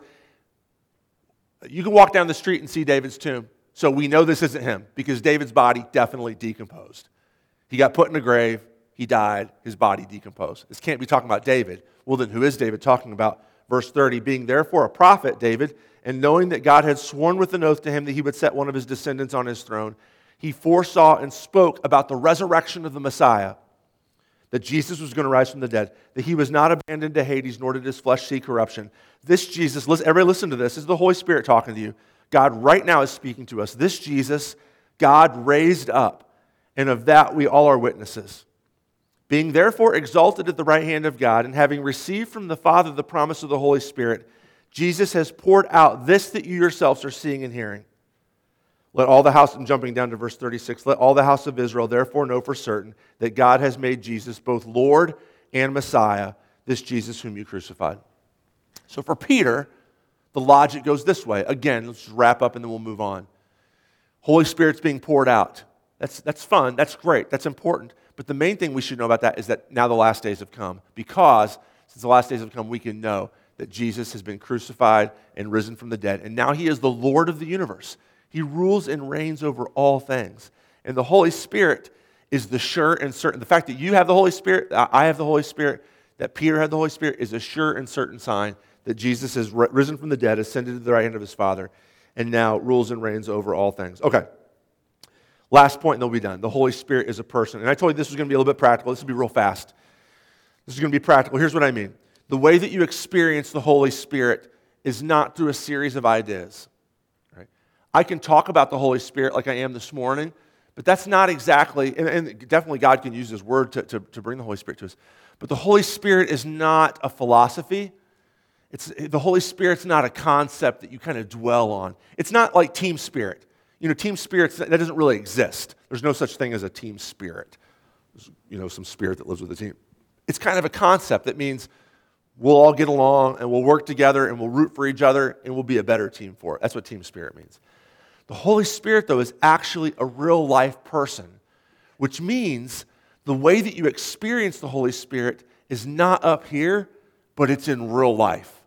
[SPEAKER 1] you can walk down the street and see David's tomb. So we know this isn't him because David's body definitely decomposed. He got put in a grave, he died, his body decomposed. This can't be talking about David. Well, then who is David talking about? Verse 30 Being therefore a prophet, David, and knowing that God had sworn with an oath to him that he would set one of his descendants on his throne, he foresaw and spoke about the resurrection of the Messiah, that Jesus was going to rise from the dead, that he was not abandoned to Hades, nor did his flesh see corruption. This Jesus, everybody listen to this, this is the Holy Spirit talking to you. God right now is speaking to us. This Jesus, God raised up, and of that we all are witnesses. Being therefore exalted at the right hand of God, and having received from the Father the promise of the Holy Spirit, Jesus has poured out this that you yourselves are seeing and hearing. Let all the house, and jumping down to verse 36, let all the house of Israel therefore know for certain that God has made Jesus both Lord and Messiah, this Jesus whom you crucified. So for Peter, the logic goes this way. Again, let's just wrap up and then we'll move on. Holy Spirit's being poured out. That's, that's fun. That's great. That's important. But the main thing we should know about that is that now the last days have come. Because since the last days have come, we can know that Jesus has been crucified and risen from the dead. And now he is the Lord of the universe. He rules and reigns over all things. And the Holy Spirit is the sure and certain. The fact that you have the Holy Spirit, I have the Holy Spirit, that Peter had the Holy Spirit is a sure and certain sign that Jesus has risen from the dead, ascended to the right hand of his Father, and now rules and reigns over all things. Okay. Last point, and they'll be done. The Holy Spirit is a person. And I told you this was going to be a little bit practical. This will be real fast. This is going to be practical. Here's what I mean the way that you experience the Holy Spirit is not through a series of ideas. Right? I can talk about the Holy Spirit like I am this morning, but that's not exactly, and, and definitely God can use His Word to, to, to bring the Holy Spirit to us. But the Holy Spirit is not a philosophy. It's, the Holy Spirit's not a concept that you kind of dwell on. It's not like team spirit. You know, team spirit, that doesn't really exist. There's no such thing as a team spirit. There's, you know, some spirit that lives with a team. It's kind of a concept that means we'll all get along and we'll work together and we'll root for each other and we'll be a better team for it. That's what team spirit means. The Holy Spirit, though, is actually a real life person, which means the way that you experience the Holy Spirit is not up here, but it's in real life.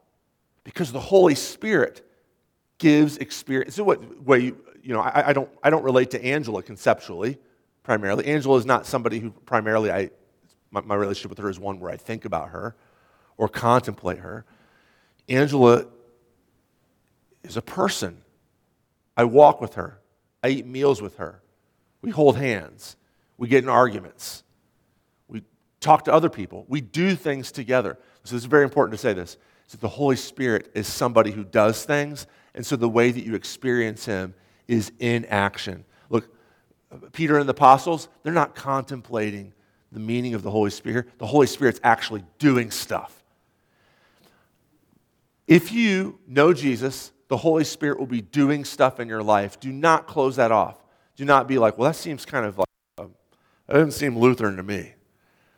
[SPEAKER 1] Because the Holy Spirit gives experience. So what way you, you know, I, I, don't I don't relate to Angela conceptually, primarily. Angela is not somebody who primarily I my, my relationship with her is one where I think about her or contemplate her. Angela is a person. I walk with her. I eat meals with her. We hold hands. We get in arguments we talk to other people. We do things together. So it's very important to say this. So the Holy Spirit is somebody who does things, and so the way that you experience him is in action. Look, Peter and the apostles, they're not contemplating the meaning of the Holy Spirit. The Holy Spirit's actually doing stuff. If you know Jesus, the Holy Spirit will be doing stuff in your life. Do not close that off. Do not be like, well, that seems kind of like, um, that doesn't seem Lutheran to me.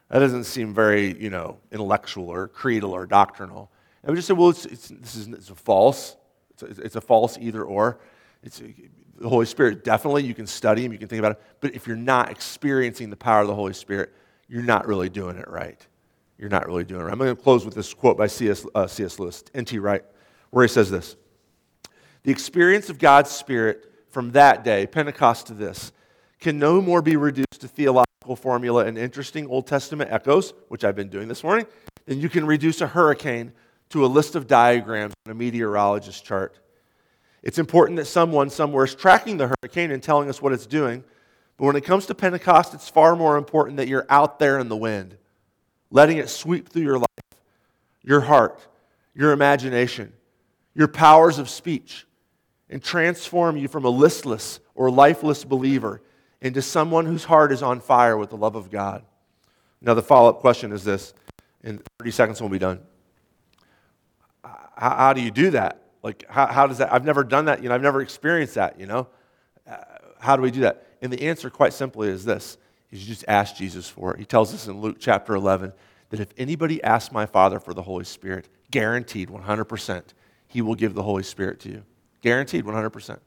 [SPEAKER 1] That doesn't seem very, you know, intellectual or creedal or doctrinal. And we just say, well, it's, it's, this is it's a false. It's a, it's a false either or. It's the Holy Spirit, definitely, you can study him, you can think about it. But if you're not experiencing the power of the Holy Spirit, you're not really doing it right. You're not really doing it right. I'm going to close with this quote by C.S. Uh, C.S. Lewis, N.T. Wright, where he says this The experience of God's Spirit from that day, Pentecost to this, can no more be reduced to theological formula and interesting Old Testament echoes, which I've been doing this morning, than you can reduce a hurricane to a list of diagrams on a meteorologist's chart. It's important that someone somewhere is tracking the hurricane and telling us what it's doing. But when it comes to Pentecost, it's far more important that you're out there in the wind, letting it sweep through your life, your heart, your imagination, your powers of speech, and transform you from a listless or lifeless believer into someone whose heart is on fire with the love of God. Now, the follow up question is this in 30 seconds, we'll be done. How, how do you do that? Like, how, how, does that? I've never done that. You know, I've never experienced that. You know, uh, how do we do that? And the answer, quite simply, is this: is you just ask Jesus for it. He tells us in Luke chapter 11 that if anybody asks my Father for the Holy Spirit, guaranteed 100%, He will give the Holy Spirit to you. Guaranteed 100%.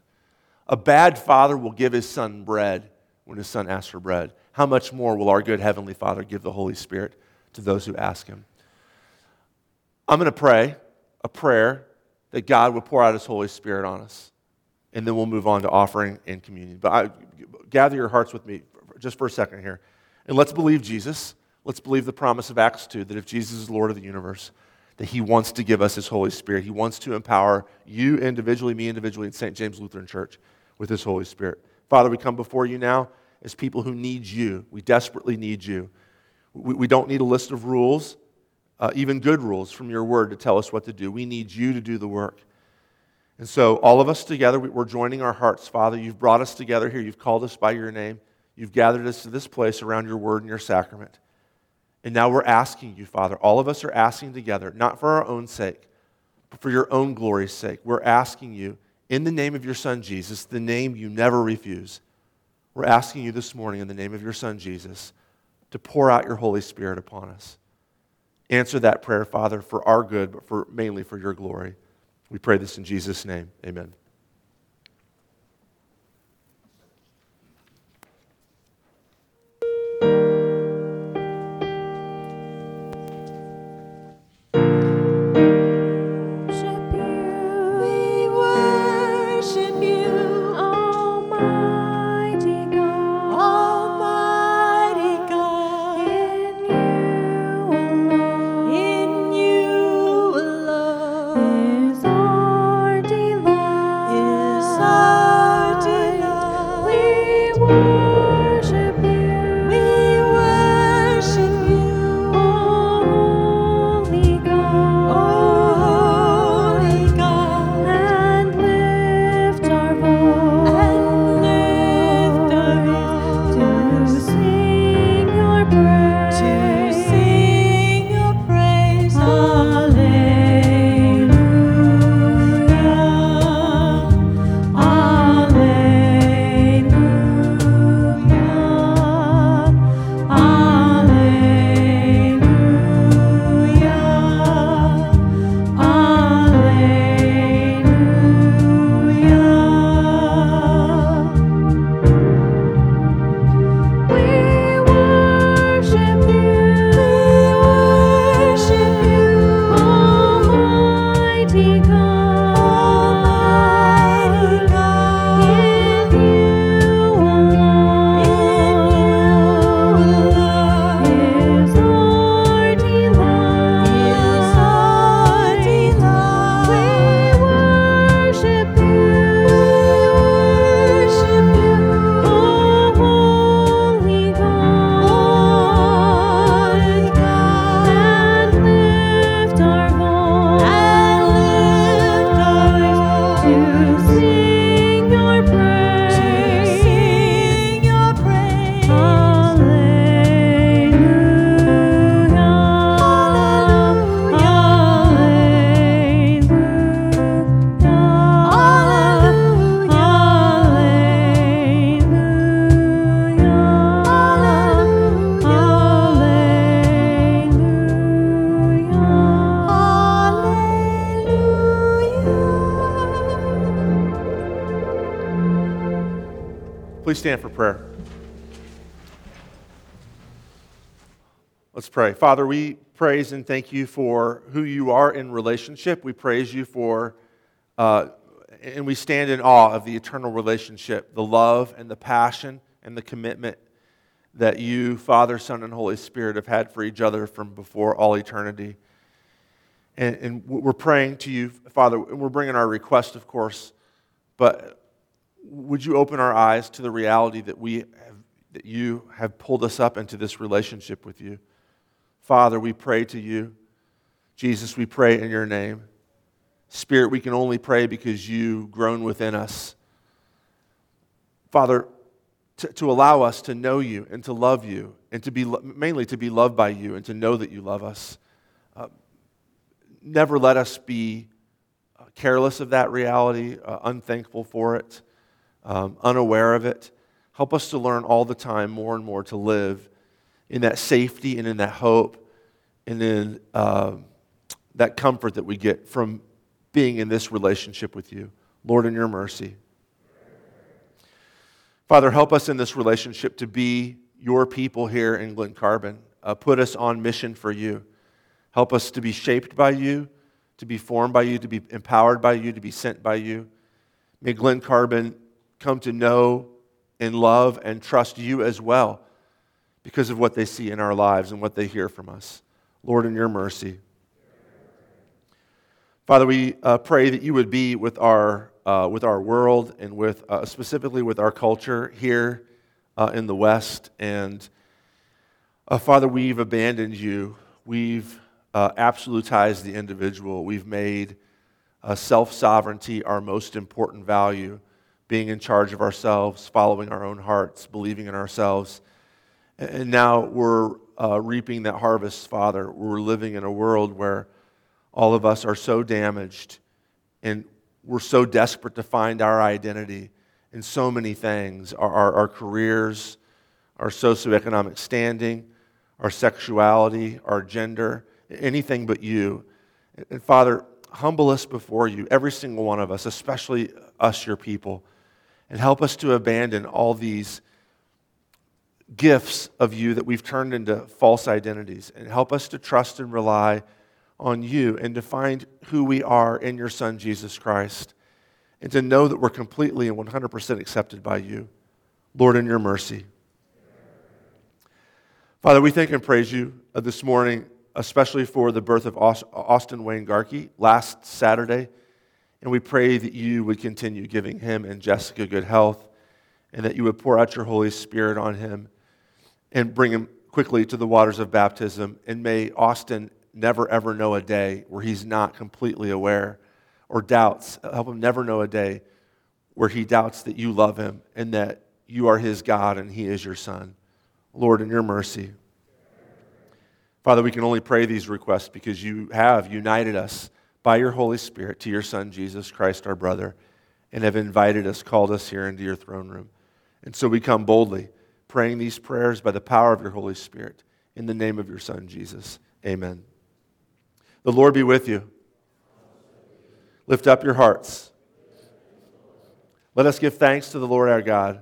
[SPEAKER 1] A bad father will give his son bread when his son asks for bread. How much more will our good Heavenly Father give the Holy Spirit to those who ask him? I'm going to pray a prayer that God would pour out his Holy Spirit on us. And then we'll move on to offering and communion. But I, gather your hearts with me just for a second here. And let's believe Jesus. Let's believe the promise of Acts 2 that if Jesus is Lord of the universe, that he wants to give us his Holy Spirit. He wants to empower you individually, me individually, in St. James Lutheran Church with his Holy Spirit. Father, we come before you now as people who need you. We desperately need you. We, we don't need a list of rules, uh, even good rules from your word to tell us what to do. We need you to do the work. And so, all of us together, we're joining our hearts, Father. You've brought us together here. You've called us by your name. You've gathered us to this place around your word and your sacrament.
[SPEAKER 2] And now we're asking you, Father, all of us are asking together, not for our own sake, but for your own glory's sake. We're asking you, in the name of your Son Jesus, the name you never refuse, we're asking you this morning, in the name of your Son Jesus, to pour out your Holy Spirit upon us. Answer that prayer, Father, for our good, but for, mainly for your glory. We pray this in Jesus' name. Amen. Pray. Father, we praise and thank you for who you are in relationship. We praise you for, uh, and we stand in awe of the eternal relationship, the love and the passion and the commitment that you, Father, Son, and Holy Spirit, have had for each other from before all eternity. And, and we're praying to you, Father, and we're bringing our request, of course, but would you open our eyes to the reality that we have, that you have pulled us up into this relationship with you? Father, we pray to you. Jesus, we pray in your name. Spirit, we can only pray because you groan within us. Father, to, to allow us to know you and to love you and to be mainly to be loved by you and to know that you love us. Uh, never let us be uh, careless of that reality, uh, unthankful for it, um, unaware of it. Help us to learn all the time more and more to live in that safety and in that hope and in uh, that comfort that we get from being in this relationship with you. Lord, in your mercy. Father, help us in this relationship to be your people here in Glen Carbon. Uh, put us on mission for you. Help us to be shaped by you, to be formed by you, to be empowered by you, to be sent by you. May Glen Carbon come to know and love and trust you as well because of what they see in our lives and what they hear from us. Lord, in your mercy. Father, we uh, pray that you would be with our, uh, with our world and with, uh, specifically with our culture here uh, in the West. And uh, Father, we've abandoned you. We've uh, absolutized the individual. We've made self sovereignty our most important value, being in charge of ourselves, following our own hearts, believing in ourselves. And now we're
[SPEAKER 1] uh, reaping that harvest, Father. We're living in a world where all of us are so damaged and we're so desperate to find our identity in so many things our, our, our careers, our socioeconomic standing, our sexuality, our gender, anything but you. And Father, humble us before you, every single one of us, especially us, your people, and help us to abandon all these gifts of you that we've turned into false identities and help us to trust and rely on you and to find who we are in your Son, Jesus Christ, and to know that we're completely and 100% accepted by you. Lord, in your mercy. Father, we thank and praise you uh, this morning, especially for the birth of Austin Wayne Garkey last Saturday. And we pray that you would continue giving him and Jessica good health and that you would pour out your Holy Spirit on him and bring him quickly to the waters of baptism. And may Austin never, ever know a day where he's not completely aware or doubts. Help him never know a day where he doubts that you love him and that you are his God and he is your son. Lord, in your mercy. Father, we can only pray these requests because you have united us by your Holy Spirit to your Son, Jesus Christ, our brother, and have invited us, called us here into your throne room. And so we come boldly praying these prayers by the power of your Holy Spirit. In the name of your Son, Jesus. Amen. The Lord be with you. Lift up your hearts. Let us give thanks to the Lord our God.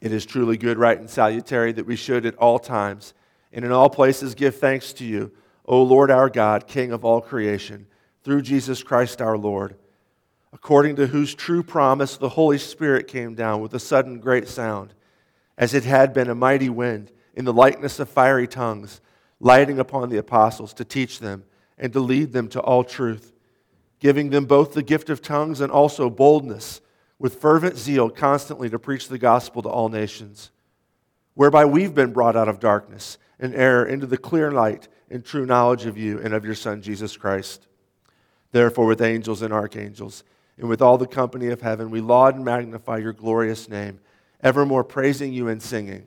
[SPEAKER 1] It is truly good, right, and salutary that we should at all times and in all places give thanks to you, O Lord our God, King of all creation, through Jesus Christ our Lord according to whose true promise the Holy Spirit came down with a sudden great sound, as it had been a mighty wind, in the likeness of fiery tongues, lighting upon the apostles to teach them and to lead them to all truth, giving them both the gift of tongues and also boldness, with fervent zeal constantly to preach the gospel to all nations, whereby we've been brought out of darkness and error into the clear light and true knowledge of you and of your Son, Jesus Christ. Therefore, with angels and archangels, and with all the company of heaven, we laud and magnify your glorious name, evermore praising you and singing.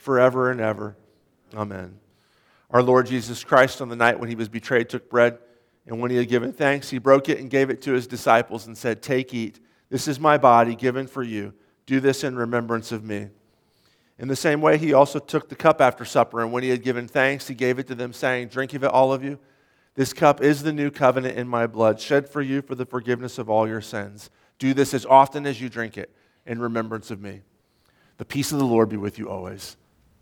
[SPEAKER 1] forever and ever. Amen. Our Lord Jesus Christ, on the night when he was betrayed, took bread, and when he had given thanks, he broke it and gave it to his disciples and said, Take, eat. This is my body given for you. Do this in remembrance of me. In the same way, he also took the cup after supper, and when he had given thanks, he gave it to them, saying, Drink of it, all of you. This cup is the new covenant in my blood, shed for you for the forgiveness of all your sins. Do this as often as you drink it in remembrance of me. The peace of the Lord be with you always.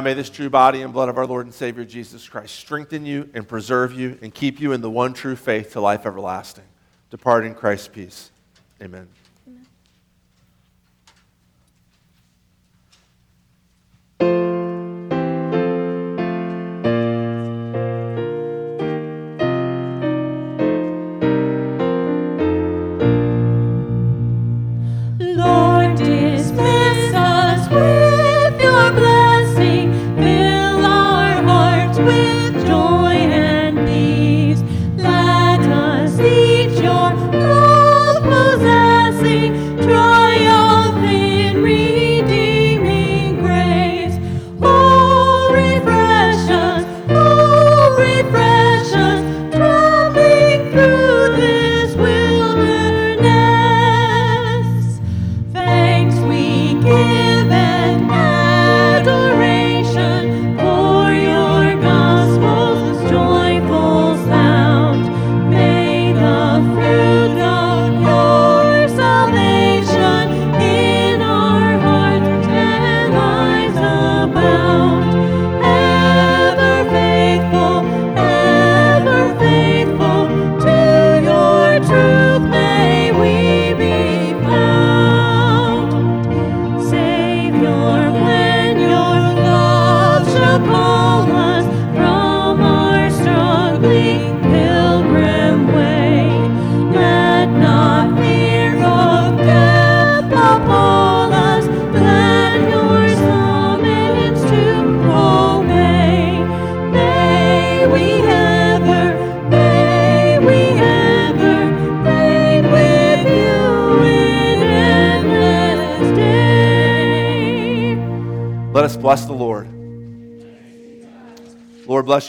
[SPEAKER 3] Now
[SPEAKER 1] may this
[SPEAKER 2] true body and blood of our Lord and Savior Jesus Christ strengthen you and preserve you and keep you in the one true faith to life everlasting. Depart in Christ's peace. Amen.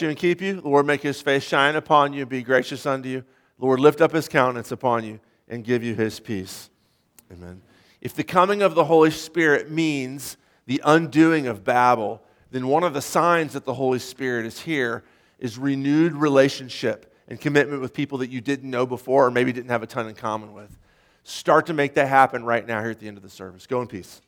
[SPEAKER 1] You and keep you. The Lord make his face shine upon you, and be gracious unto you. Lord lift up his countenance upon you and give you his peace. Amen. If the coming of the Holy Spirit means the undoing of Babel, then one of the signs that the Holy Spirit is here is renewed relationship and commitment with people that you didn't know before or maybe didn't have a ton in common with. Start to make that happen right now here at the end of the service. Go in peace.